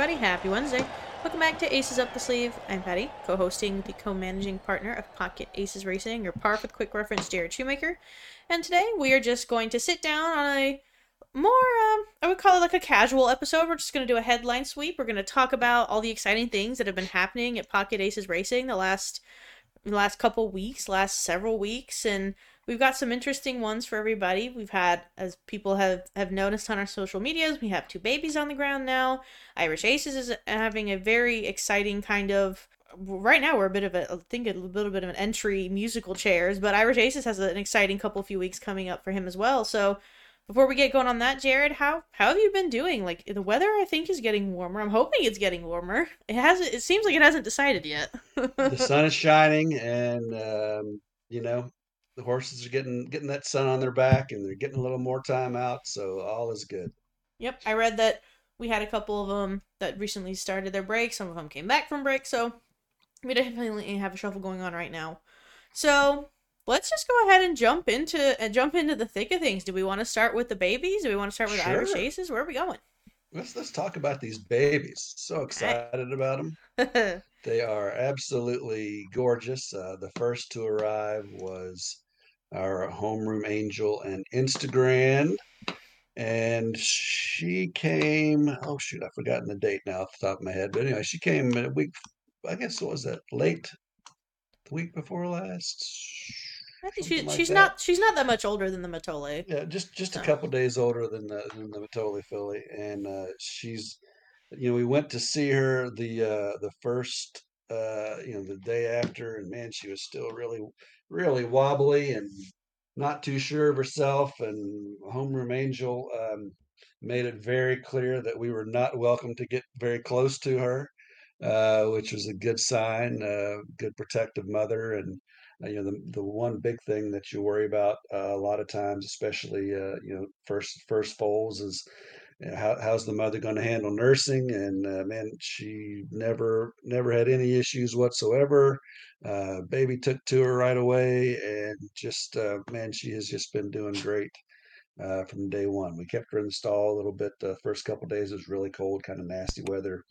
Everybody. Happy Wednesday. Welcome back to Aces Up the Sleeve. I'm Pati, co hosting the co managing partner of Pocket Aces Racing, your par with quick reference, Jared Shoemaker. And today we are just going to sit down on a more, um, I would call it like a casual episode. We're just going to do a headline sweep. We're going to talk about all the exciting things that have been happening at Pocket Aces Racing the last last couple weeks, last several weeks, and we've got some interesting ones for everybody. We've had, as people have have noticed on our social medias, we have two babies on the ground now. Irish Aces is having a very exciting kind of. Right now, we're a bit of a, I think a little bit of an entry musical chairs, but Irish Aces has an exciting couple few weeks coming up for him as well. So, before we get going on that, Jared, how how have you been doing? Like the weather, I think is getting warmer. I'm hoping it's getting warmer. It hasn't. It seems like it hasn't decided yet. the sun is shining, and um, you know the horses are getting getting that sun on their back, and they're getting a little more time out. So all is good. Yep, I read that we had a couple of them that recently started their break. Some of them came back from break, so we definitely have a shuffle going on right now. So let's just go ahead and jump into and jump into the thick of things. Do we want to start with the babies? Do we want to start with Sure. Irish Aces? Where are we going? Let's let's talk about these babies. So excited about them. They are absolutely gorgeous. Uh, the first to arrive was our homeroom angel and Instagrand, and she came. Oh shoot, I've forgotten the date now off the top of my head. But anyway, she came a week. I guess what was that? Late the week before last. I think she, like she's that. not she's not that much older than the Mitole. Yeah, just just a couple days older than the than the Mitole filly, and uh, she's, you know, we went to see her the uh, the first, uh, you know, the day after, and man, she was still really, really wobbly and not too sure of herself. And Homeroom Angel um, made it very clear that we were not welcome to get very close to her, uh, which was a good sign. Uh, good protective mother, and you know the the one big thing that you worry about uh, a lot of times, especially uh, you know first first foals, is you know, how how's the mother going to handle nursing? And uh, man, she never never had any issues whatsoever. Uh, baby took to her right away, and just uh, man, she has just been doing great uh, from day one. We kept her in the stall a little bit. The first couple days it was really cold, kind of nasty weather,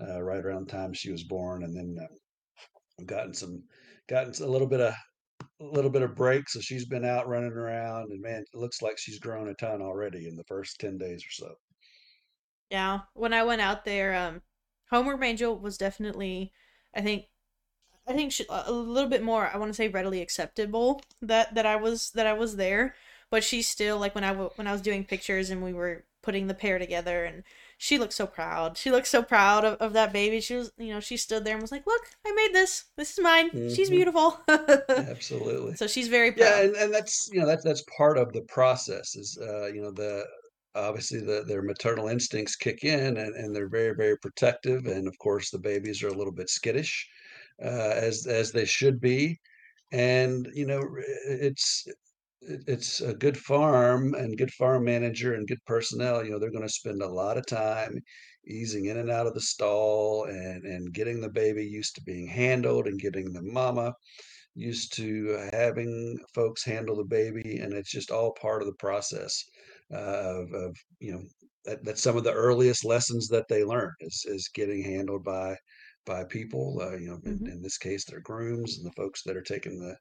uh, right around the time she was born, and then uh, gotten some, gotten a little bit of, a little bit of break. So she's been out running around, and man, it looks like she's grown a ton already in the first ten days or so. Yeah, when I went out there, um, Homeroom Angel was definitely, I think, I think she, a little bit more. I want to say readily acceptable that that I was that I was there, but she's still like when I w- when I was doing pictures and we were putting the pair together, and she looked so proud. She looked so proud of, of that baby. She was, you know, she stood there and was like, "Look, I made this. This is mine. She's hmm beautiful." Absolutely. so she's very proud. Yeah, and, and that's you know that's that's part of the process is uh, you know the obviously the their maternal instincts kick in and, and they're very very protective and of course the babies are a little bit skittish uh, as as they should be and you know it's it- it's a good farm and good farm manager and good personnel you know they're going to spend a lot of time easing in and out of the stall and and getting the baby used to being handled and getting the mama used to having folks handle the baby, and it's just all part of the process of, of you know that, that's some of the earliest lessons that they learn is is getting handled by by people. Uh, you know, in, hmm in this case, their grooms and the folks that are taking the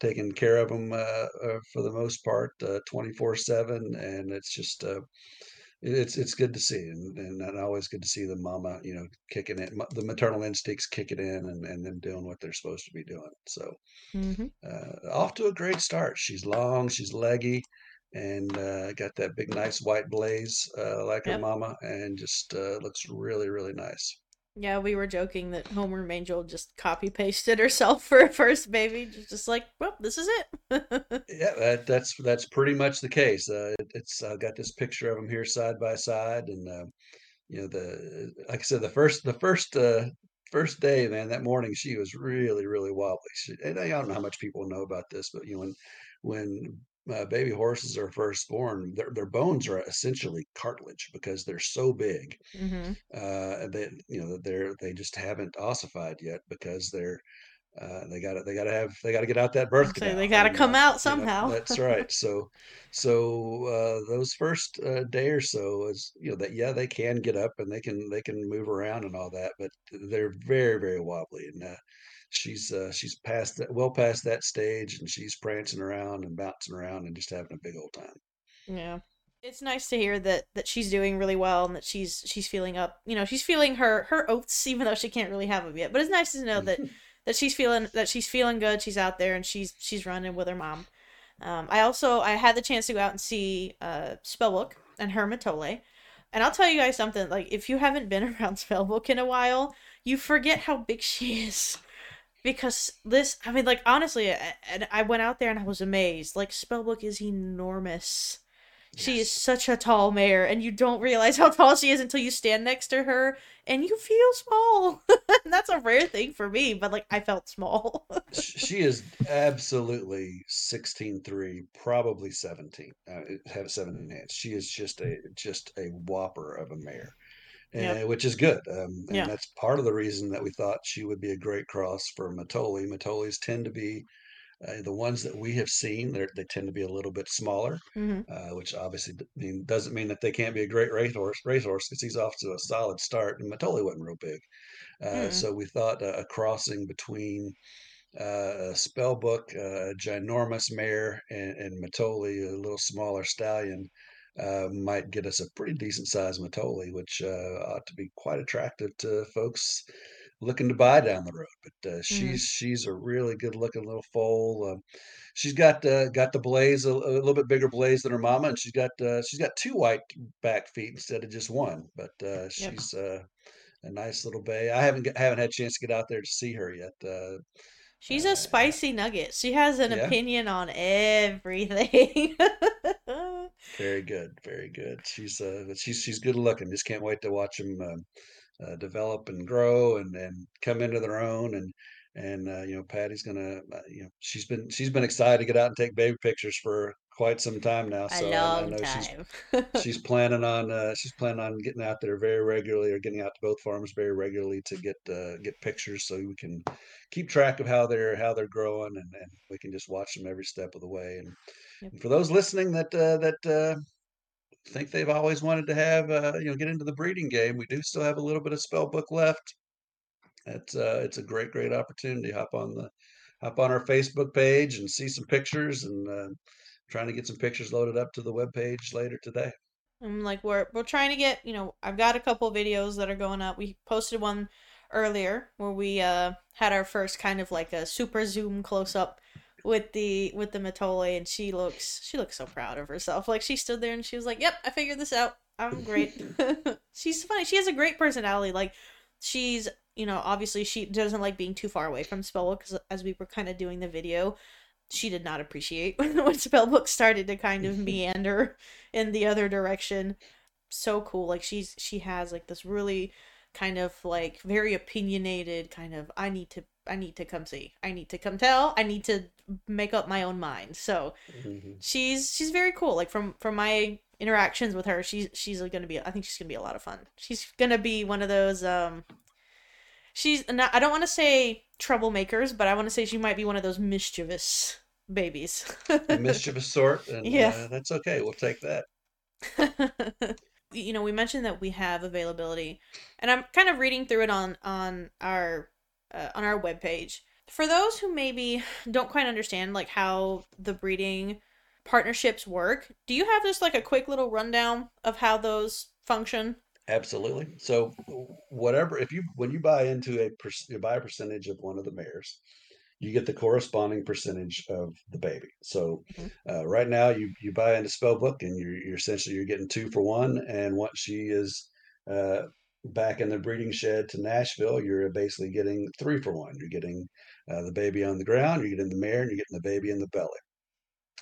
taking care of them uh, uh, for the most part, twenty four seven, and it's just. Uh, it's it's good to see, and, and always good to see the mama, you know, kicking it, the maternal instincts kicking in, and and them doing what they're supposed to be doing. So, hmm uh, off to a great start. She's long, she's leggy, and uh, got that big, nice white blaze uh, like her mama, and just uh, looks really, really nice. Yeah, we were joking that Homeroom Angel just copy pasted herself for her first baby. Just, just like, well, this is it. Yeah, that, that's that's pretty much the case. Uh, it, it's I got this picture of them here side by side, and uh, you know the like I said, the first the first uh, first day, man, that morning she was really, really wobbly. She, and I don't know how much people know about this, but you know when when uh, baby horses are first born, their their bones are essentially cartilage because they're so big hmm uh, that you know they're they just haven't ossified yet because they're uh, they got to they got to have they got to get out that birth So they got to uh, come out somehow. that's right. So so uh, those first uh, day or so is you know that yeah they can get up and they can they can move around and all that, but they're very very wobbly and. She's uh, she's past that well past that stage and she's prancing around and bouncing around and just having a big old time Yeah. It's nice to hear that that she's doing really well and that she's she's feeling up. You know, she's feeling her her oats even though she can't really have them yet. But it's nice to know that that she's feeling that she's feeling good. She's out there and she's she's running with her mom. Um, I also I had the chance to go out and see uh, Spellbook and her Mitole, and I'll tell you guys something. Like if you haven't been around Spellbook in a while, you forget how big she is. Because this, I mean, like honestly, I- and I went out there and I was amazed. Like Spellbook is enormous. She is such a tall mare, and you don't realize how tall she is until you stand next to her, and you feel small. and that's a rare thing for me, but like I felt small. She is absolutely sixteen three, probably 17 uh, have 17 hands she is just a just a whopper of a mare yep. and which is good um, and Yeah. that's part of the reason that we thought she would be a great cross for Mitole Mitoles tend to be Uh, the ones that we have seen, they they tend to be a little bit smaller, hmm uh, which obviously mean, doesn't mean that they can't be a great racehorse. Racehorse because he's off to a solid start, and Mitole wasn't real big. Uh, Mm-mm. so we thought uh, a crossing between uh, a Spellbook, uh, a ginormous mare, and, and Mitole, a little smaller stallion, uh, might get us a pretty decent sized Mitole, which uh, ought to be quite attractive to folks looking to buy down the road. But uh, hmm she's she's a really good looking little foal. Um, she's got uh, got the blaze a, a little bit bigger blaze than her mama, and she's got uh, she's got two white back feet instead of just one. But uh, Yep. she's uh, a nice little bay. I haven't haven't had a chance to get out there to see her yet. Uh, She's a spicy nugget. She has an yeah, opinion on everything. very good, very good. She's uh, she's she's good looking. Just can't wait to watch them um, uh, develop and grow and and come into their own and and uh, you know Pati's gonna uh, you know she's been she's been excited to get out and take baby pictures for quite some time now. a So I, I long know she's time. she's planning on uh, she's planning on getting out there very regularly or getting out to both farms very regularly to get uh, get pictures so we can keep track of how they're how they're growing and, and we can just watch them every step of the way and, yep. for those listening that uh, that uh, think they've always wanted to have uh, you know get into the breeding game we do still have a little bit of spell book left it's uh, it's a great great opportunity hop on the hop on our facebook page and see some pictures and uh, trying to get some pictures loaded up to the web page later today I'm like we're we're trying to get, you know, I've got a couple videos that are going up. We posted one earlier where we uh had our first kind of like a super zoom close up with the with the Mitole and she looks she looks so proud of herself. Like she stood there and she was like, "Yep, I figured this out. I'm great." she's funny. She has a great personality. Like she's, you know, obviously she doesn't like being too far away from Spellbook cuz as we were kind of doing the video, she did not appreciate when, when Spellbook started to kind of meander in the other direction. So cool. Like she's she has like this really kind of like very opinionated kind of I need to I need to come see. I need to come tell. I need to make up my own mind. So hmm she's she's very cool. Like from from my interactions with her, she's she's gonna be I think she's gonna be a lot of fun. She's gonna be one of those um she's not I don't want to say troublemakers, but I want to say she might be one of those mischievous babies. mischievous sort and yeah. uh, that's okay we'll take that you know, we mentioned that we have availability, and I'm kind of reading through it on on our uh, on our webpage. For those who maybe don't quite understand like how the breeding partnerships work, do you have just like a quick little rundown of how those function? absolutely so whatever if you when you buy into a you buy a percentage of one of the mares you get the corresponding percentage of the baby. So Mhm. uh, right now, you you buy into Spellbook, and you're, you're essentially you're getting two for one. And once she is uh, back in the breeding shed to Nashville, you're basically getting three for one. You're getting uh, the baby on the ground, you're getting the mare, and you're getting the baby in the belly.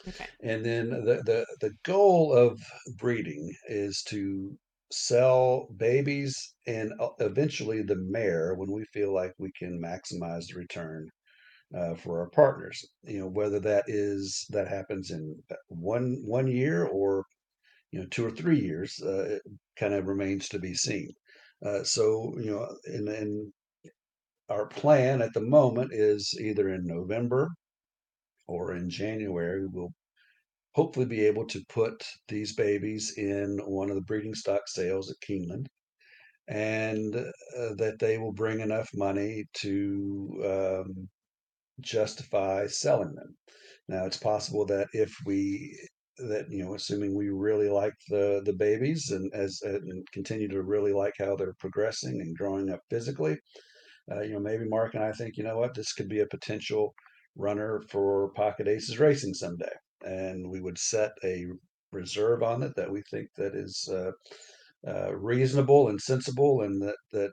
Okay. And then the the the goal of breeding is to sell babies and uh, eventually the mare when we feel like we can maximize the return uh, for our partners. You know, whether that is that happens in uh, one one year or you know two or three years, uh, it kind of remains to be seen. Uh, so you know, and and our plan at the moment is either in November or in January, we'll hopefully be able to put these babies in one of the breeding stock sales at Keeneland and uh, that they will bring enough money to um, justify selling them. Now, it's possible that if we that you know, assuming we really like the the babies and as and continue to really like how they're progressing and growing up physically, uh, you know, maybe Mark and I think, you know what, this could be a potential runner for Pocket Aces Racing someday, and we would set a reserve on it that we think that is uh, uh, reasonable and sensible, and that that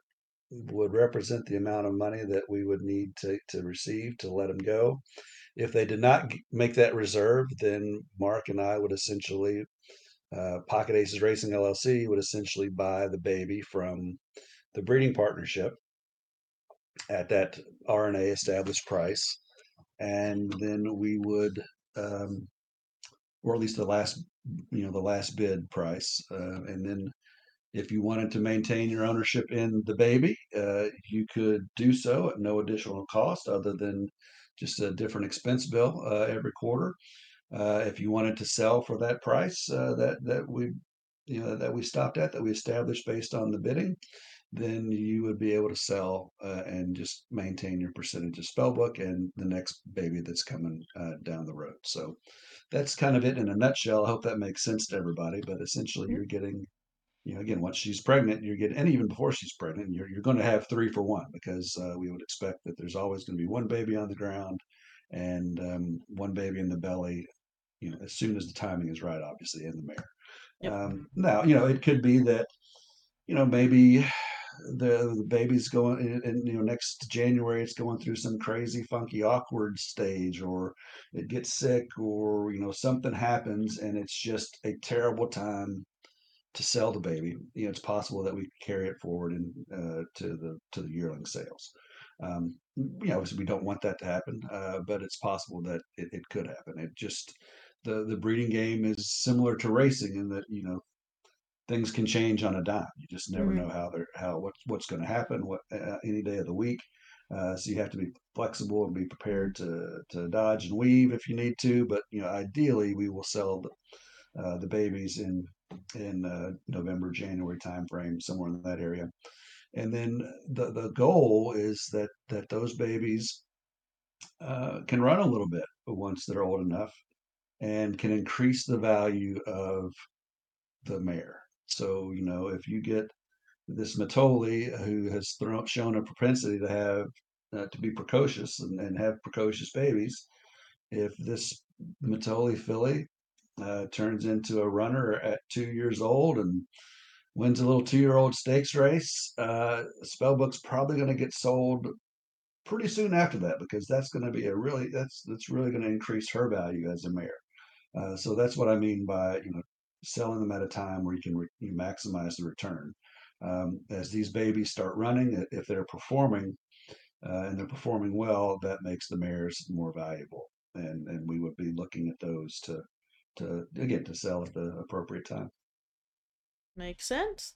would represent the amount of money that we would need to to receive to let them go. If they did not make that reserve, then Mark and I would essentially uh, Pocket Aces Racing LLC would essentially buy the baby from the breeding partnership at that RNA established price, and then we would, um, or at least the last, you know, the last bid price, uh, and then if you wanted to maintain your ownership in the baby, uh, you could do so at no additional cost other than just a different expense bill uh, every quarter. Uh, if you wanted to sell for that price uh, that that we you know that we stopped at that we established based on the bidding, then you would be able to sell uh, and just maintain your percentage of spellbook and the next baby that's coming uh, down the road. So that's kind of it in a nutshell. I hope that makes sense to everybody. But essentially, Mhm. you're getting, you know, again, once she's pregnant, you're getting, and even before she's pregnant, you're you're going to have three for one because uh, we would expect that there's always going to be one baby on the ground and um, one baby in the belly. You know, as soon as the timing is right, obviously, in the mare. Yep. Um, now, you know, it could be that you know maybe the the baby's going and, you know next January it's going through some crazy funky awkward stage or it gets sick or you know something happens and it's just a terrible time to sell the baby you know it's possible that we carry it forward and uh, to the to the yearling sales um, you know obviously we don't want that to happen uh, but it's possible that it, it could happen it just the the breeding game is similar to racing in that you know things can change on a dime. You just never Mhm. know how they're how what's what's going to happen what uh, any day of the week. Uh, so you have to be flexible and be prepared to to dodge and weave if you need to. But you know, ideally, we will sell the, uh, the babies in in uh, November January timeframe, somewhere in that area. And then the the goal is that that those babies uh, can run a little bit once they're old enough and can increase the value of the mare. So you know, if you get this Mitole who has thrown, shown a propensity to have uh, to be precocious and, and have precocious babies. If this Mitole filly uh, turns into a runner at two years old and wins a little two-year-old stakes race, uh, Spellbook's probably going to get sold pretty soon after that because that's going to be a really that's that's really going to increase her value as a mare. Uh, so that's what I mean by you know selling them at a time where you can re- you maximize the return. Um, as these babies start running, if they're performing uh, and they're performing well, that makes the mares more valuable, and and we would be looking at those to to again to sell at the appropriate time. Makes sense.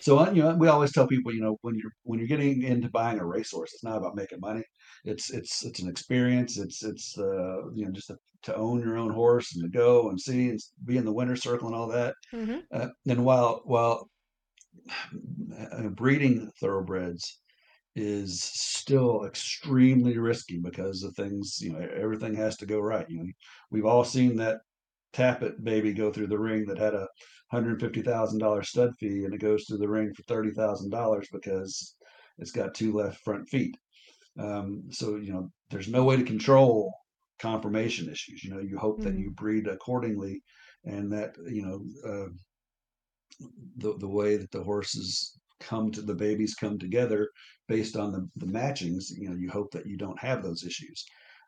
So uh, you know, we always tell people, you know, when you're when you're getting into buying a racehorse, it's not about making money. It's it's it's an experience. It's it's uh, you know just to, to own your own horse and to go and see and be in the winner's circle and all that. Mhm. Uh, and while while uh, breeding thoroughbreds is still extremely risky because of things, you know, everything has to go right. You know, we've all seen that Tapit baby go through the ring that had a hundred fifty thousand dollar stud fee, and it goes through the ring for thirty thousand dollars because it's got two left front feet. Um, so you know, there's no way to control conformation issues. You know, you hope that Mhm. you breed accordingly, and that you know uh, the the way that the horses come to the babies come together based on the, the matchings. You know, you hope that you don't have those issues,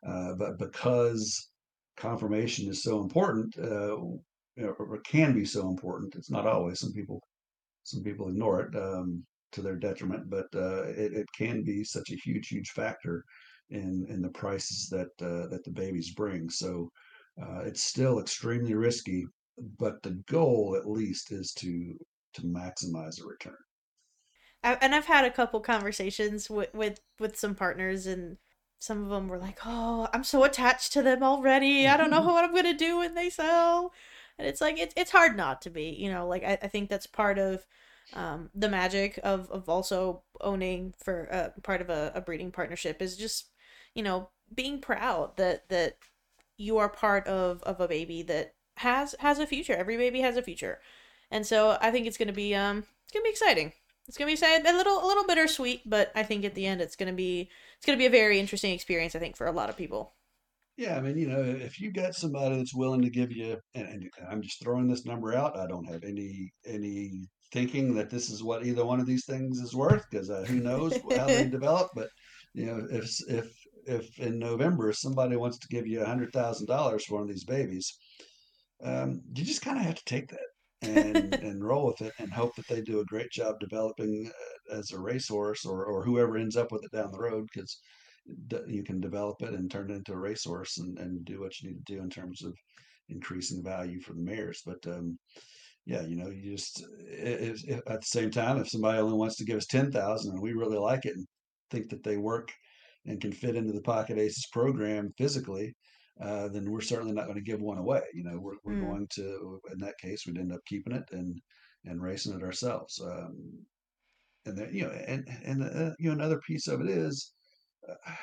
uh, but because conformation is so important, uh, or can be so important. It's not always. Some people some people ignore it um, to their detriment, but uh, it, it can be such a huge huge factor in in the prices that uh, that the babies bring. So uh, it's still extremely risky, but the goal at least is to to maximize the return. I, and I've had a couple conversations with, with with some partners, and some of them were like, "Oh, I'm so attached to them already. I don't know what I'm gonna do when they sell." And it's like it's it's hard not to be, you know. Like I, I think that's part of um, the magic of of also owning for uh, part of a, a breeding partnership is just you know being proud that that you are part of of a baby that has has a future. Every baby has a future, and so I think it's gonna be um it's gonna be exciting. It's gonna be sad, a little a little bittersweet, but I think at the end it's gonna be it's gonna be a very interesting experience. I think for a lot of people. Yeah, I mean, you know, if you got somebody that's willing to give you, and, and I'm just throwing this number out, I don't have any any thinking that this is what either one of these things is worth because uh, who knows how they develop. But you know, if if if in November somebody wants to give you a hundred thousand dollars for one of these babies, um, you just kind of have to take that and and roll with it and hope that they do a great job developing uh, as a racehorse or or whoever ends up with it down the road because you can develop it and turn it into a racehorse and, and do what you need to do in terms of increasing value for the mares. But um, yeah, you know, you just if, if, at the same time, if somebody only wants to give us ten thousand and we really like it and think that they work and can fit into the Pocket Aces program physically, uh, then we're certainly not going to give one away. You know, we're, we're mm. going to, in that case, we'd end up keeping it and, and racing it ourselves. Um, and then, you know, and, and, uh, you know, another piece of it is, uh,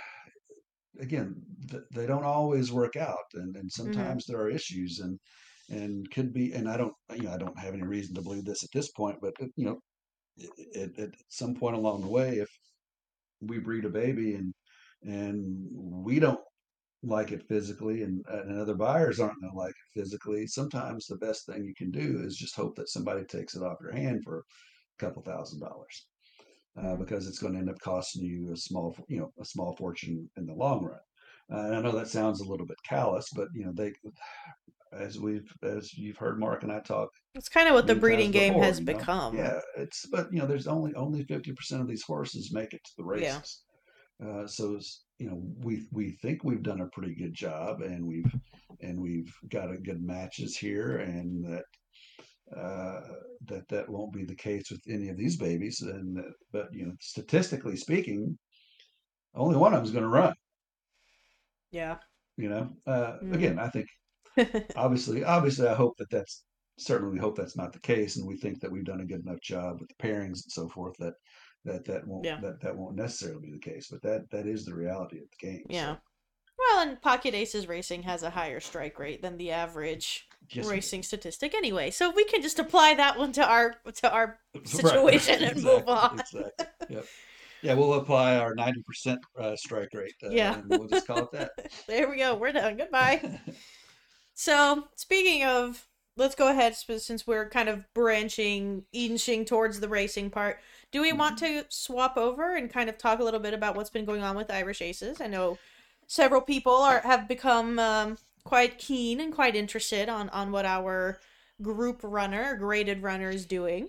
again, th- they don't always work out and, and mm-hmm. sometimes mm-hmm. there are issues and, and could be, and I don't, you know, I don't have any reason to believe this at this point, but uh, you know, at, at some point along the way, if we breed a baby and, and we don't like it physically and, and other buyers aren't going to like it physically sometimes the best thing you can do is just hope that somebody takes it off your hand for a couple thousand dollars uh, because it's going to end up costing you a small you know a small fortune in the long run uh, and i know that sounds a little bit callous but you know they as we've as you've heard mark and i talk it's kind of what the breeding game before, has you know? become yeah it's but you know there's only only 50% of these horses make it to the races yeah. uh, so you know we we think we've done a pretty good job and we've and we've got a good matches here and that uh, that that won't be the case with any of these babies and but you know statistically speaking only one of them is going to run yeah you know uh, mm. again i think obviously obviously i hope that that's certainly hope that's not the case and we think that we've done a good enough job with the pairings and so forth that that that won't yeah. that that won't necessarily be the case, but that that is the reality of the game. Yeah. So. Well, and Pocket Aces Racing has a higher strike rate than the average yes, racing statistic anyway, so we can just apply that one to our to our situation right. and exactly. move on. exactly. Yep. Yeah, we'll apply our ninety percent uh, strike rate. Uh, yeah, we'll just call it that. there we go. We're done. Goodbye. so, speaking of, let's go ahead since we're kind of branching, inching towards the racing part. Do we want mm-hmm. to swap over and kind of talk a little bit about what's been going on with Irish Aces? I know several people are have become um, quite keen and quite interested on on what our group runner, graded runner, is doing.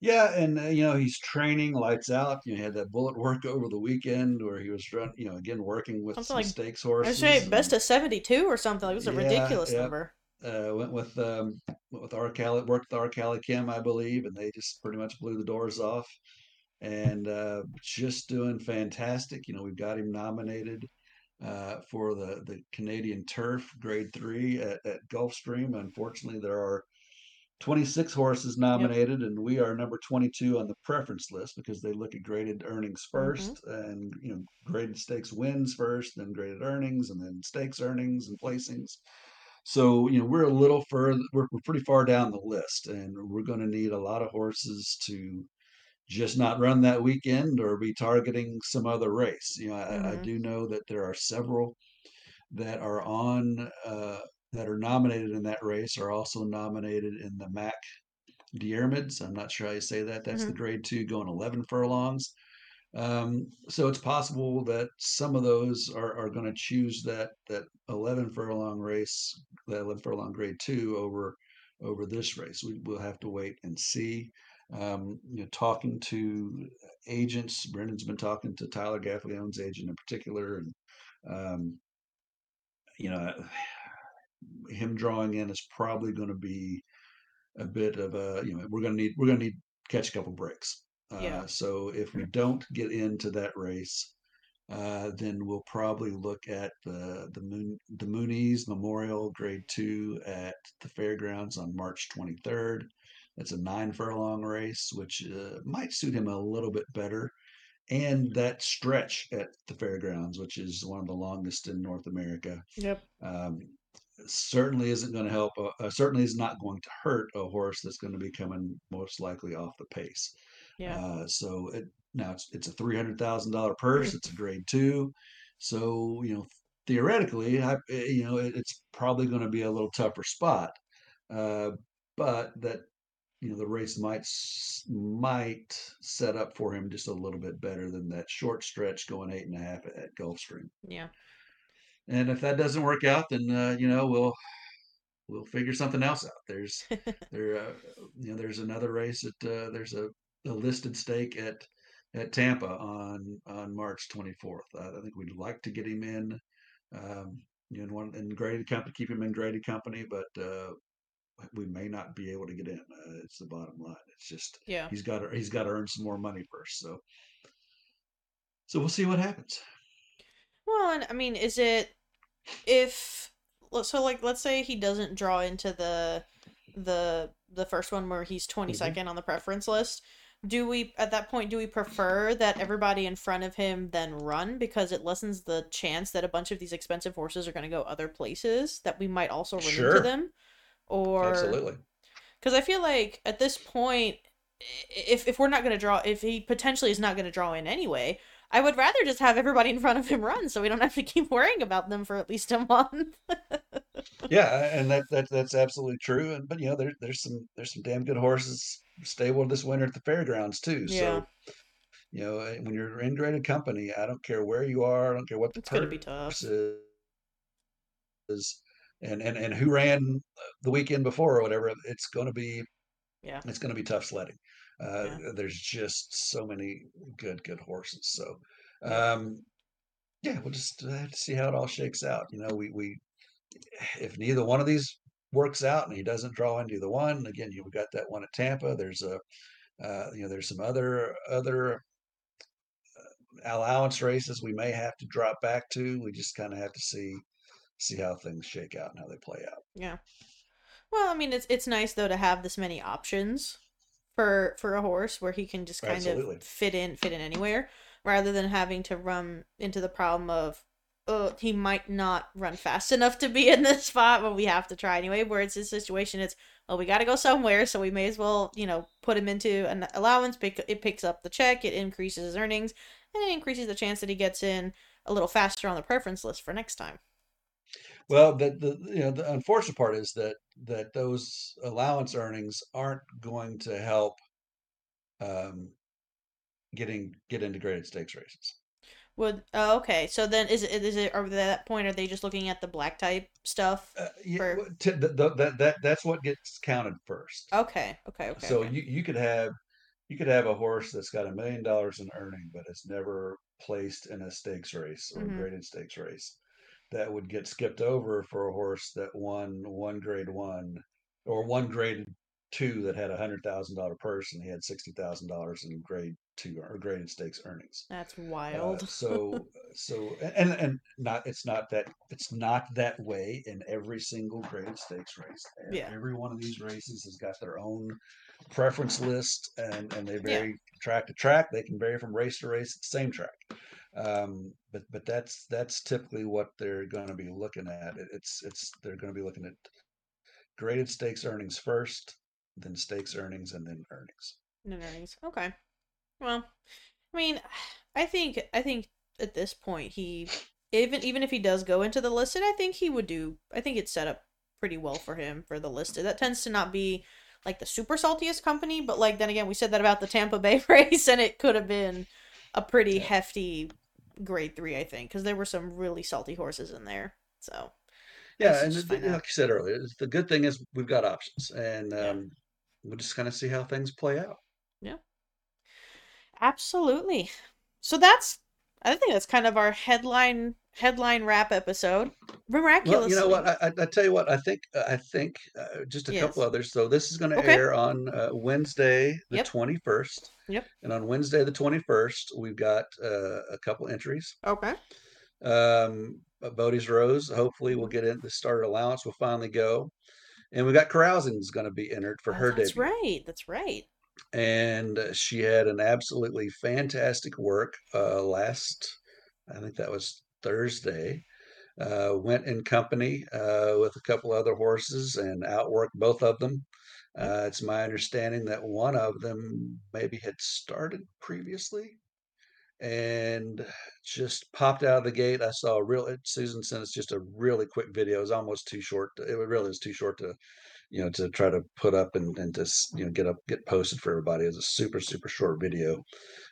Yeah, and uh, you know he's training lights out. You know, he had that bullet work over the weekend where he was run, you know, again working with something some like, stakes horses. I say best of seventy two or something. It was a yeah, ridiculous yeah. number uh, went with um, went with Arcali, worked with Arcali Kim, I believe, and they just pretty much blew the doors off. And uh, just doing fantastic. You know, we've got him nominated uh, for the the Canadian Turf Grade Three at, at Gulfstream. Unfortunately, there are 26 horses nominated, yep. and we are number 22 on the preference list because they look at graded earnings 1st mm-hmm. and you know graded stakes wins first, then graded earnings, and then stakes earnings and placings. So, you know, we're a little further, we're, we're pretty far down the list, and we're going to need a lot of horses to just not run that weekend or be targeting some other race. You know, I, I mm-hmm. do know that there are several that are on, uh, that are nominated in that race, are also nominated in the MAC Diarmids. I'm not sure how you say that. That's the mm-hmm. grade two going 11 furlongs. Um, so it's possible that some of those are, are going to choose that that 11 furlong race, that 11 furlong grade two over over this race. We, will have to wait and see. Um, you know, talking to agents, Brendan's been talking to Tyler Gaffalione's agent in particular, and um, you know, him drawing in is probably going to be a bit of a you know we're going to need we're going to need catch a couple breaks Yeah. Uh, so if we don't get into that race, uh, then we'll probably look at the the Moon the Muniz Memorial Grade Two at the fairgrounds on March 23rd. That's a nine furlong race, which uh, might suit him a little bit better. And that stretch at the fairgrounds, which is one of the longest in North America, Yep. um, certainly isn't going to help. Uh, uh, certainly is not going to hurt a horse that's going to be coming most likely off the pace. Yeah. Uh, so it, now it's it's a three hundred thousand dollar purse. It's a grade two, so you know theoretically, I, eh, you know it, it's probably going to be a little tougher spot. Uh, but that you know the race might might set up for him just a little bit better than that short stretch going eight and a half at, Gulfstream. Yeah. And if that doesn't work out, then uh, you know we'll we'll figure something else out. There's there uh, you know there's another race at uh, there's a, a listed stake at at Tampa on on March 24th. I, I think we'd like to get him in, um, you know, in one in graded company, keep him in graded company, but uh, we may not be able to get in. Uh, it's the bottom line. It's just yeah. he's got to he's got to earn some more money first. So so we'll see what happens. Well, and I mean, is it if so? Like, let's say he doesn't draw into the the the first one where he's 22nd mm-hmm. on the preference list. Do we at that point do we prefer that everybody in front of him then run because it lessens the chance that a bunch of these expensive horses are going to go other places that we might also run sure. into them? Or Absolutely. Cuz I feel like at this point if if we're not going to draw if he potentially is not going to draw in anyway, I would rather just have everybody in front of him run so we don't have to keep worrying about them for at least a month. yeah, and that, that that's absolutely true. And but you know, there, there's some there's some damn good horses stable this winter at the fairgrounds too. Yeah. So you know, eh, when you're in graded company, I don't care where you are, I don't care what the it's gonna be tough. Is, and, and and who ran the weekend before or whatever, it's going to be yeah, it's going to be tough sledding. Uh, yeah. There's just so many good, good horses. So, um, yeah, we'll just have to see how it all shakes out. You know, we, we, if neither one of these works out and he doesn't draw into the one, again, you have got that one at Tampa. There's a, uh, you know, there's some other, other uh, allowance races we may have to drop back to. We just kind of have to see, see how things shake out and how they play out. Yeah. Well, I mean, it's it's nice though to have this many options for for a horse where he can just kind Absolutely. of fit in fit in anywhere rather than having to run into the problem of oh he might not run fast enough to be in this spot but we have to try anyway where it's a situation it's well we got to go somewhere so we may as well you know put him into an allowance pick it picks up the check it increases his earnings and it increases the chance that he gets in a little faster on the preference list for next time well, the, the you know the unfortunate part is that that those allowance earnings aren't going to help um, getting get into graded stakes races. Would oh, okay. So then is it is it are at that point are they just looking at the black type stuff? Uh, yeah, for... to, the, the, that that that's what gets counted first. Okay, okay, okay. So okay. you you could have you could have a horse that's got a million dollars in earning, but it's never placed in a stakes race or mm-hmm. a graded stakes race that would get skipped over for a horse that won one grade one or one grade two that had a hundred thousand dollar purse and he had sixty thousand dollars in grade two or graded stakes earnings. That's wild. Uh, so so and and not it's not that it's not that way in every single graded stakes race. Yeah. Every one of these races has got their own preference list and and they vary yeah. track to track. They can vary from race to race. The same track. Um, but but that's that's typically what they're going to be looking at. It, it's it's they're going to be looking at graded stakes earnings first, then stakes earnings, and then earnings. And earnings. Okay. Well, I mean, I think I think at this point he even even if he does go into the listed, I think he would do. I think it's set up pretty well for him for the listed. That tends to not be like the super saltiest company, but like then again, we said that about the Tampa Bay race, and it could have been a pretty hefty grade three, I think, because there were some really salty horses in there. So yeah, and the, like you said earlier, the good thing is we've got options, and um, yeah. we'll just kind of see how things play out. Yeah, absolutely. So that's I think that's kind of our headline headline wrap episode. Miraculously. Well, you know what? I, I, tell you what. I think I think uh, just a couple others. So this is going to Okay. air on uh, Wednesday, the Yep. twenty first. Yep. And on Wednesday, the twenty first, we've got uh, a couple entries. Okay. Um, Bodie's Rose. Hopefully, we'll get in the starter allowance. We'll finally go, and we got carousing is going to be entered for Oh, her that's debut. right. That's right. And uh, she had an absolutely fantastic work uh, last i think that was thursday uh, went in company uh, with a couple other horses and outworked both of them uh, it's my understanding that one of them maybe had started previously and just popped out of the gate. I saw a real Susan sent us just a really quick video. It was almost too short. To, it really is too short to you know to try to put up and, and just you know get up get posted for everybody It's a super super short video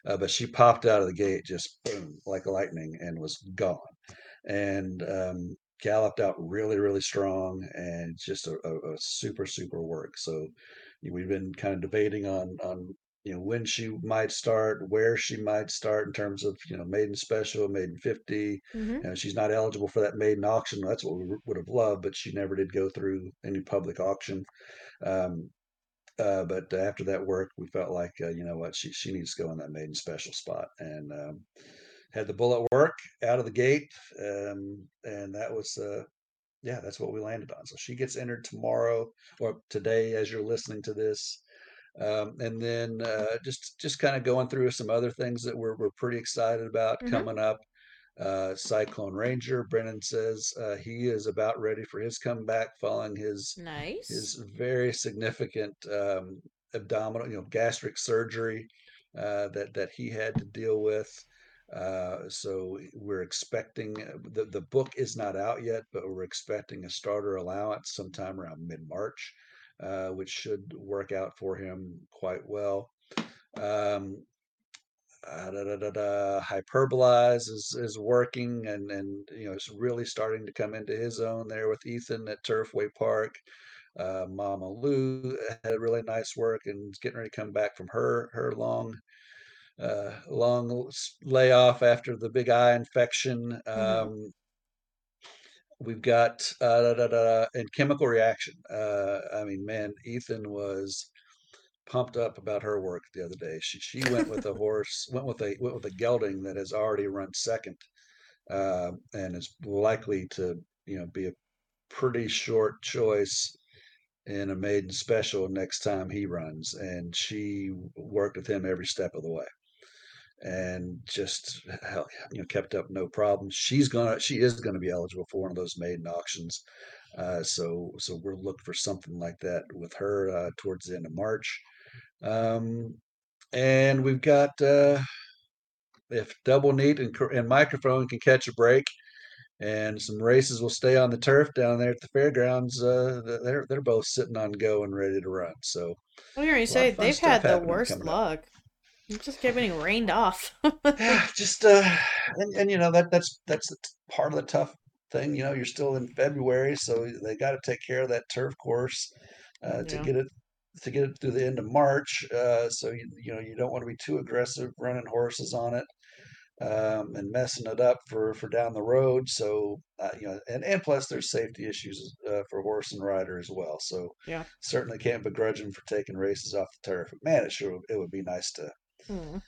uh, but she popped out of the gate just boom like lightning and was gone. And um, galloped out really really strong and just a, a, a super super work. So we've been kind of debating on on you know when she might start where she might start in terms of you know maiden special maiden 50 Mm-hmm. you know, she's not eligible for that maiden auction. That's what we would have loved, but she never did go through any public auction. Um, uh, but after that work, we felt like, uh, you know what, she she needs to go in that maiden special spot, and um, had the bullet work out of the gate, um, and that was, uh, yeah, that's what we landed on. So she gets entered tomorrow or today, as you're listening to this. Um, and then uh, just just kind of going through some other things that we're we're pretty excited about Mhm. coming up. Uh, Cyclone Ranger, Brennan says uh, he is about ready for his comeback following his Nice. his very significant um, abdominal, you know, gastric surgery uh, that that he had to deal with. Uh, so we're expecting the the book is not out yet, but we're expecting a starter allowance sometime around mid March, uh, which should work out for him quite well. Um, uh, da, da, da, da, hyperbolize is is working and and you know it's really starting to come into his own there with Ethan at Turfway Park. Uh, Mama Lou had a really nice work and is getting ready to come back from her her long uh, long layoff after the big eye infection. Mhm. Um, we've got uh, da, da, da, and chemical reaction. Uh, I mean, man, Ethan was pumped up about her work the other day. She she went with a horse, went with a went with a gelding that has already run second, uh, and is likely to you know be a pretty short choice in a maiden special next time he runs. And she worked with him every step of the way, and just you know kept up no problems. She's gonna she is gonna be eligible for one of those maiden auctions. Uh, so so we're looking for something like that with her uh, towards the end of March. Um, and we've got uh, if double neat and, and microphone can catch a break, and some races will stay on the turf down there at the fairgrounds. Uh, they're they're both sitting on go and ready to run. So Well, you're gonna say they've had the worst luck. up. You just kept getting rained off. yeah, just uh, and, and you know that that's that's part of the tough thing. You know, you're still in February, so they got to take care of that turf course uh, to get it to get it through the end of March. Uh, so you you know you don't want to be too aggressive running horses on it um, and messing it up for for down the road. So uh, you know, and and plus there's safety issues uh, for horse and rider as well. So Yeah. certainly can't begrudge them for taking races off the turf. Man, it sure it would be nice to Hmm.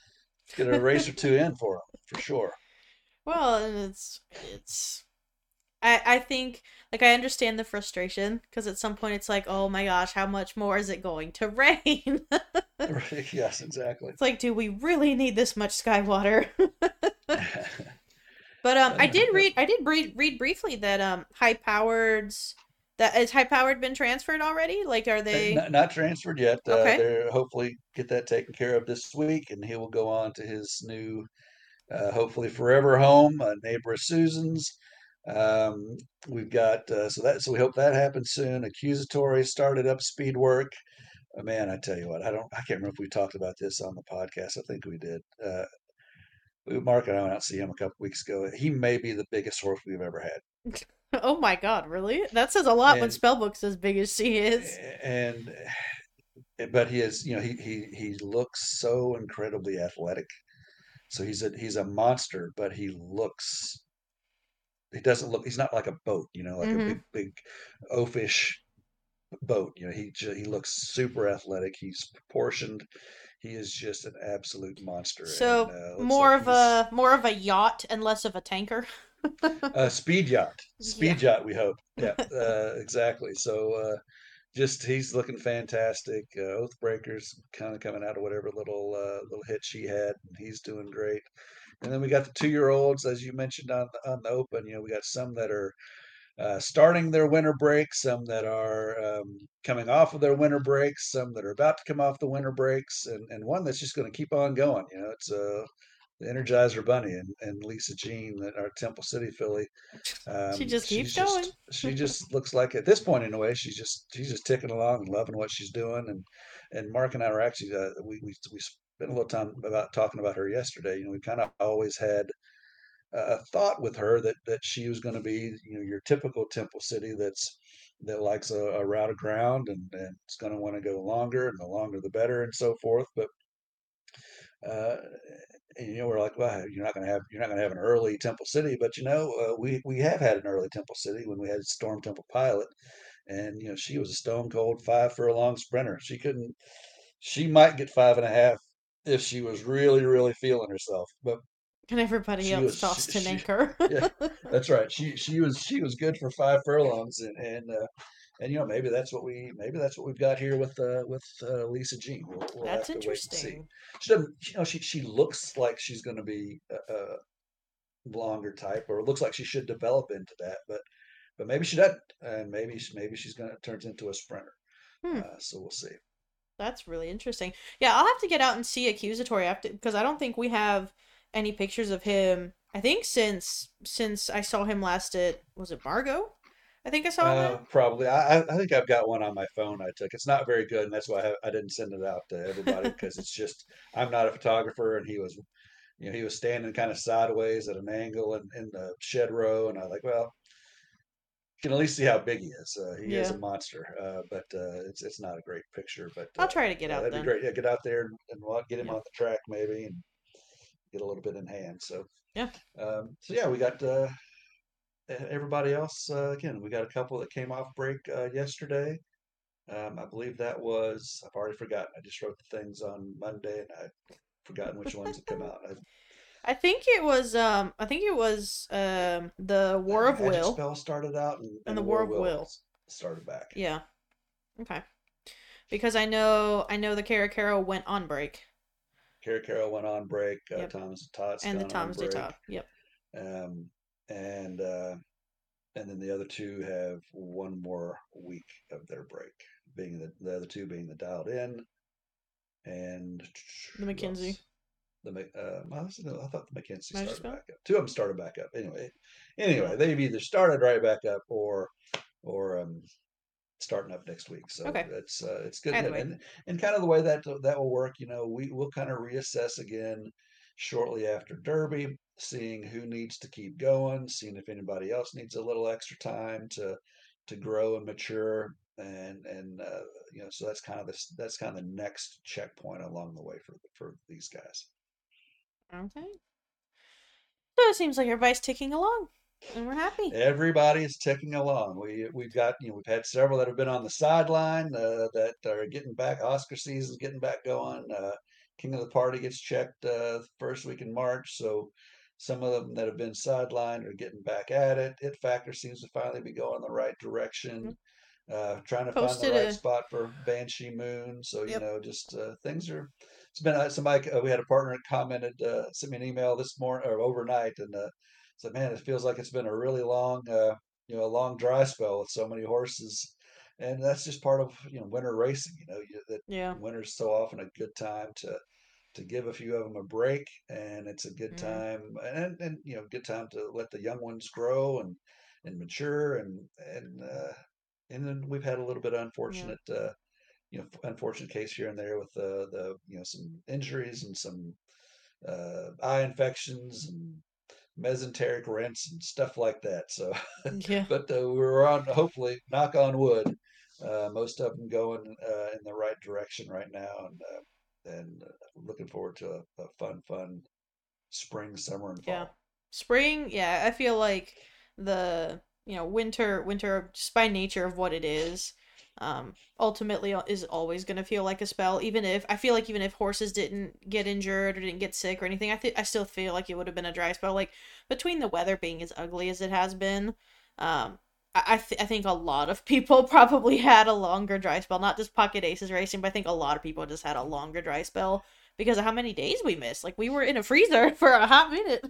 get a race or two in for him for sure. Well, and it's it's. I I think like I understand the frustration because at some point it's like, oh my gosh, how much more is it going to rain? Yes, exactly. it's like, do we really need this much sky water? But um, I did read. I did read read briefly that um, high powered's that is high powered been transferred already. Like, are they? not, not transferred yet. Uh, Okay. They're hopefully get that taken care of this week, and he will go on to his new, uh, hopefully forever home, a neighbor of Susan's. Um, we've got uh, so that so we hope that happens soon. Accusatory started up speed work. Uh, man, I tell you what, I don't, I can't remember if we talked about this on the podcast. I think we did. Uh, we, Mark and I went out to see him a couple weeks ago. He may be the biggest horse we've ever had. Oh my god, really? That says a lot when And- Spellbook's as big as she is. and eh, but he is you know he he he looks so incredibly athletic So he's a he's a monster, but he looks he doesn't look he's not like a boat, you know, like a Mm-hmm. big big oafish boat. You know, he he looks super athletic. He's proportioned. He is just an absolute monster, and So uh, looks like more of a more of a yacht and less of a tanker. a speed yacht. Yeah, Speed yacht. We hope. Yeah, uh, exactly. So uh, just he's looking fantastic. Uh, Oathbreakers kind of coming out of whatever little uh, little hit she had. He's doing great. And then we got the two year olds, as you mentioned on the, on the open. You know, we got some that are uh, starting their winter break, some that are um, coming off of their winter breaks, some that are about to come off the winter breaks, and, and one that's just going to keep on going. You know, it's uh, the Energizer Bunny and, and Lisa Jean, that our Temple City filly. she Um, just keeps going. just she just looks like at this point in a way she's just she's just ticking along and loving what she's doing. And and Mark and I were actually uh, we we we spent a little time about talking about her yesterday. You know, we kind of always had a thought with her that that she was going to be you know your typical Temple City that's that likes a, a route of ground and, and it's going to want to go longer and the longer the better and so forth. But uh, and, you know we're like, well, you're not going to have you're not going to have an early Temple City, but you know uh, we we have had an early Temple City when we had Storm Temple Pilot, and you know she was a stone cold five furlong sprinter. She couldn't. She might get five and a half if she was really really feeling herself, but And everybody else was she, tossed an anchor. yeah, that's right. She she was she was good for five furlongs, and and uh, and you know maybe that's what we maybe that's what we've got here with uh, with uh, Lisa Jean. We'll, we'll That's have to wait and see. interesting. She doesn't, you know, she she looks like she's going to be a, a longer type, or it looks like she should develop into that, but but maybe she doesn't, and maybe maybe she's going to turns into a sprinter. Hmm. Uh, so we'll see. That's really interesting. Yeah, I'll have to get out and see Accusatory after because I don't think we have any pictures of him. I think since since I saw him last at was it Margot? I think I saw Uh, probably. I, I think I've got one on my phone I took. It's not very good, and that's why I, I didn't send it out to everybody because it's just I'm not a photographer, and he was, you know, he was standing kind of sideways at an angle in, in the shed row, and I was like, well, you can at least see how big he is. Uh, he is a monster, uh, but uh, it's it's not a great picture. But I'll uh, try to get yeah, out that'd be great. Yeah, get out there and, and wa- get him Yep. on the track maybe, and get a little bit in hand. So, Yeah. um, so yeah, we got uh, everybody else. Uh, again, we got a couple that came off break uh, yesterday. Um, I believe that was, I've already forgotten. I just wrote the things on Monday and I've forgotten which ones have come out. I, I think it was um I think it was um the War of Magic Will Spell started out and, and and the War War of Will Will. started back. Yeah. Okay. Because I know I know the Cara Carol went on break Kara Carroll went on break. Uh, Yep. Thomas Todd's and the gone on Tom's de break. Top. Yep. Um, and, uh, and then the other two have one more week of their break, being the, the other two being the Dialed In and The McKinsey. The uh, I, thought the McKinsey Magic started Spell? back up. Two of them started back up. Anyway, anyway, Yeah. they've either started right back up or or um, starting up next week. So Okay. it's uh, it's good, and, and and kind of the way that that will work. You know, we will kind of reassess again shortly after Derby, seeing who needs to keep going, seeing if anybody else needs a little extra time to to grow and mature, and and uh, you know, so that's kind of this that's kind of the next checkpoint along the way for for these guys. Okay. So it seems like everybody's ticking along, and we're happy. Everybody is ticking along. We we've got you know we've had several that have been on the sideline uh, that are getting back. Oscar season's getting back going. Uh, King of the Party gets checked uh, first week in March, so some of them that have been sidelined are getting back at it. It Factor seems to finally be going the right direction. Mhm. Uh, trying to find the right a spot for Banshee Moon. So you yep. know, just uh, things are. It's been uh, somebody. Uh, we had a partner commented, uh, sent me an email this morning or overnight, and uh, said, "Man, it feels like it's been a really long, uh, you know, a long dry spell with so many horses." And that's just part of you know winter racing. You know, you, that Yeah. winter's so often a good time to to give a few of them a break, and it's a good Mm. time and and you know good time to let the young ones grow and and mature and and uh, and then we've had a little bit of Yeah. unfortunate uh, you know unfortunate case here and there with the the you know some injuries and some uh, eye infections and mesenteric rents and stuff like that. So, Yeah. but uh, we're on hopefully knock on wood. Uh, most of them going uh, in the right direction right now, and uh, and uh, looking forward to a, a fun, fun spring, summer, and fall. Yeah. Spring, yeah, I feel like the you know winter winter just by nature of what it is um ultimately is always going to feel like a spell even if i feel like even if horses didn't get injured or didn't get sick or anything i think i still feel like it would have been a dry spell like between the weather being as ugly as it has been um i I, th- I think a lot of people probably had a longer dry spell not just pocket aces racing but i think a lot of people just had a longer dry spell because of how many days we missed like we were in a freezer for a hot minute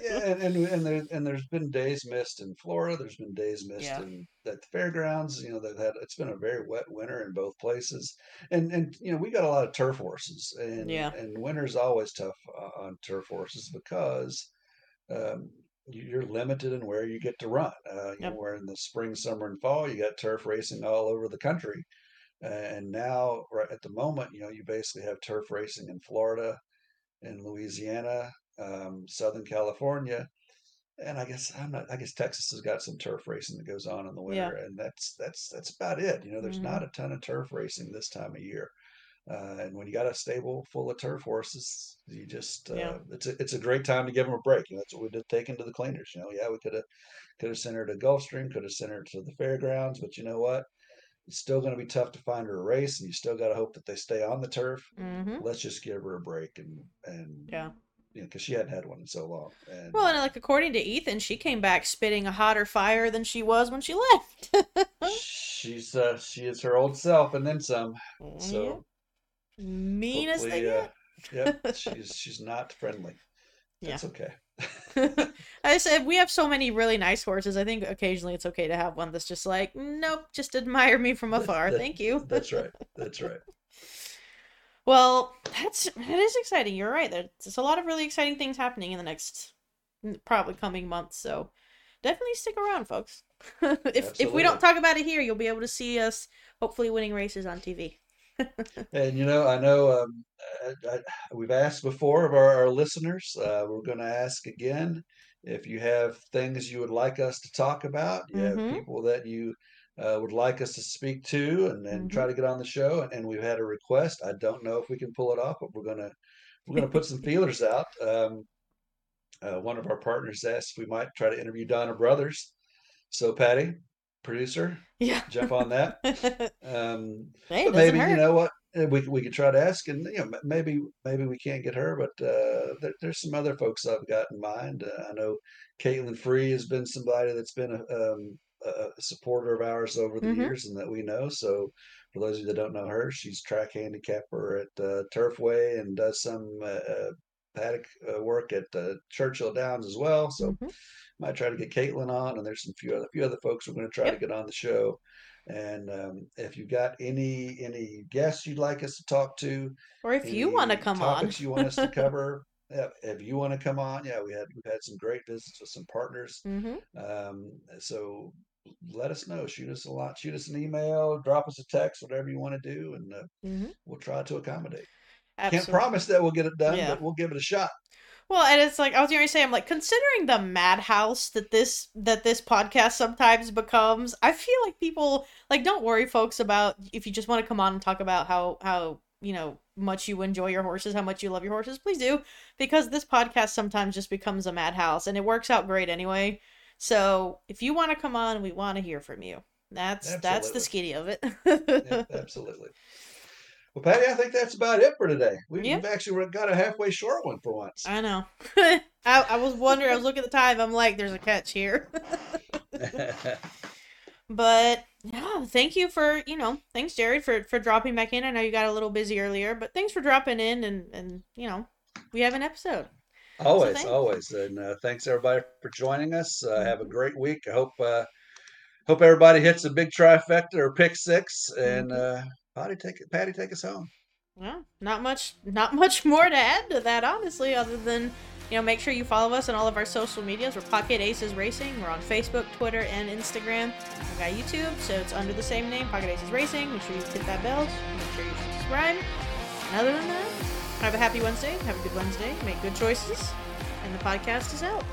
yeah, and and and, there, and there's been days missed in Florida. There's been days missed Yeah. in at the fairgrounds. You know, they've had it's been a very wet winter in both places, and and you know we got a lot of turf horses, and Yeah. and winter's always tough uh, on turf horses because um, you're limited in where you get to run. Uh, you know, Yep. where in the spring, summer, and fall you got turf racing all over the country, and now right at the moment, you know, you basically have turf racing in Florida, in Louisiana, um, Southern California, and I guess I'm not. I guess Texas has got some turf racing that goes on in the Yeah. winter, and that's that's that's about it. You know, there's Mhm. not a ton of turf racing this time of year, uh, and when you got a stable full of turf horses, you just uh, Yeah. it's a it's a great time to give them a break. You know, that's what we did take into the cleaners. You know, yeah, we could have could have sent her to Gulfstream, could have sent her to the fairgrounds, but you know what? It's still going to be tough to find her a race, and you still got to hope that they stay on the turf. hmm Let's just give her a break and and Yeah. you know, because she hadn't had one in so long. And Well, and like according to Ethan, she came back spitting a hotter fire than she was when she left. she's uh, she is her old self and then some. So mean as they uh, get. yep, she's she's not friendly. That's okay. I said we have so many really nice horses. I think occasionally it's okay to have one that's just like, nope, just admire me from afar. That- Thank you. That's right. That's right. Well, that's that is exciting. You're right. There's, there's a lot of really exciting things happening in the next probably coming months. So definitely stick around, folks. if if we don't talk about it here, you'll be able to see us hopefully winning races on TV. And you know, I know um, I, I, we've asked before of our, our listeners. Uh, we're going to ask again if you have things you would like us to talk about. You Mhm. have people that you uh, would like us to speak to and, and try to get on the show. And, we've had a request. I don't know if we can pull it off, but we're gonna we're gonna put some feelers out. Um, uh, one of our partners asked if we might try to interview Donna Brothers. So Pati, producer, Yeah. jump on that. Um, but maybe hurt. you know what uh, we we could try to ask, and you know maybe maybe we can't get her, but uh, there, there's some other folks I've got in mind. Uh, I know Caitlin Free has been somebody that's been a, um, a supporter of ours over the Mhm. years, and that we know. So for those of you that don't know her, she's track handicapper at uh, Turfway and does some uh, uh, paddock uh, work at uh, Churchill Downs as well. So Mhm. might try to get Caitlin on, and there's some few other few other folks we're going to try Yep. to get on the show. And um, if you've got any any guests you'd like us to talk to, Or if you want to come on. topics you want us to cover, yeah, if you want to come on, yeah, we had we've had some great visits with some partners. hmm Um, so let us know. Shoot us a lot. Shoot us an email. Drop us a text. Whatever you want to do, and uh, hmm we'll try to accommodate. Absolutely. Can't promise that we'll get it done, Yeah. but we'll give it a shot. Well, and it's like I was going to say, I'm like considering the madhouse that this that this podcast sometimes becomes. I feel like people like don't worry, folks, about if you just want to come on and talk about how how you know much you enjoy your horses, how much you love your horses. Please do, because this podcast sometimes just becomes a madhouse, and it works out great anyway. So if you want to come on, we want to hear from you. That's that's the Absolutely. skinny of it. Yep, absolutely. Well, Pati, I think that's about it for today. We've actually got a halfway short one for once. I know. I, I was wondering. I was looking at the time. I'm like, there's a catch here. But yeah, thank you for you know, thanks Jared for for dropping back in. I know you got a little busy earlier, but thanks for dropping in and and you know, we have an episode. always, thanks. always, and uh, thanks everybody for joining us. Uh, Have a great week. I hope uh, hope everybody hits a big trifecta or pick six, and uh, Pati take. Pati take us home. Well, not much not much more to add to that honestly, other than you know, make sure you follow us on all of our social medias. We're Pocket Aces Racing. We're on Facebook, Twitter, and Instagram. We've got YouTube, so it's under the same name, Pocket Aces Racing. Make sure you hit that bell. Make sure you subscribe. And other than that, have a happy Wednesday. Have a good Wednesday. Make good choices. And the podcast is out.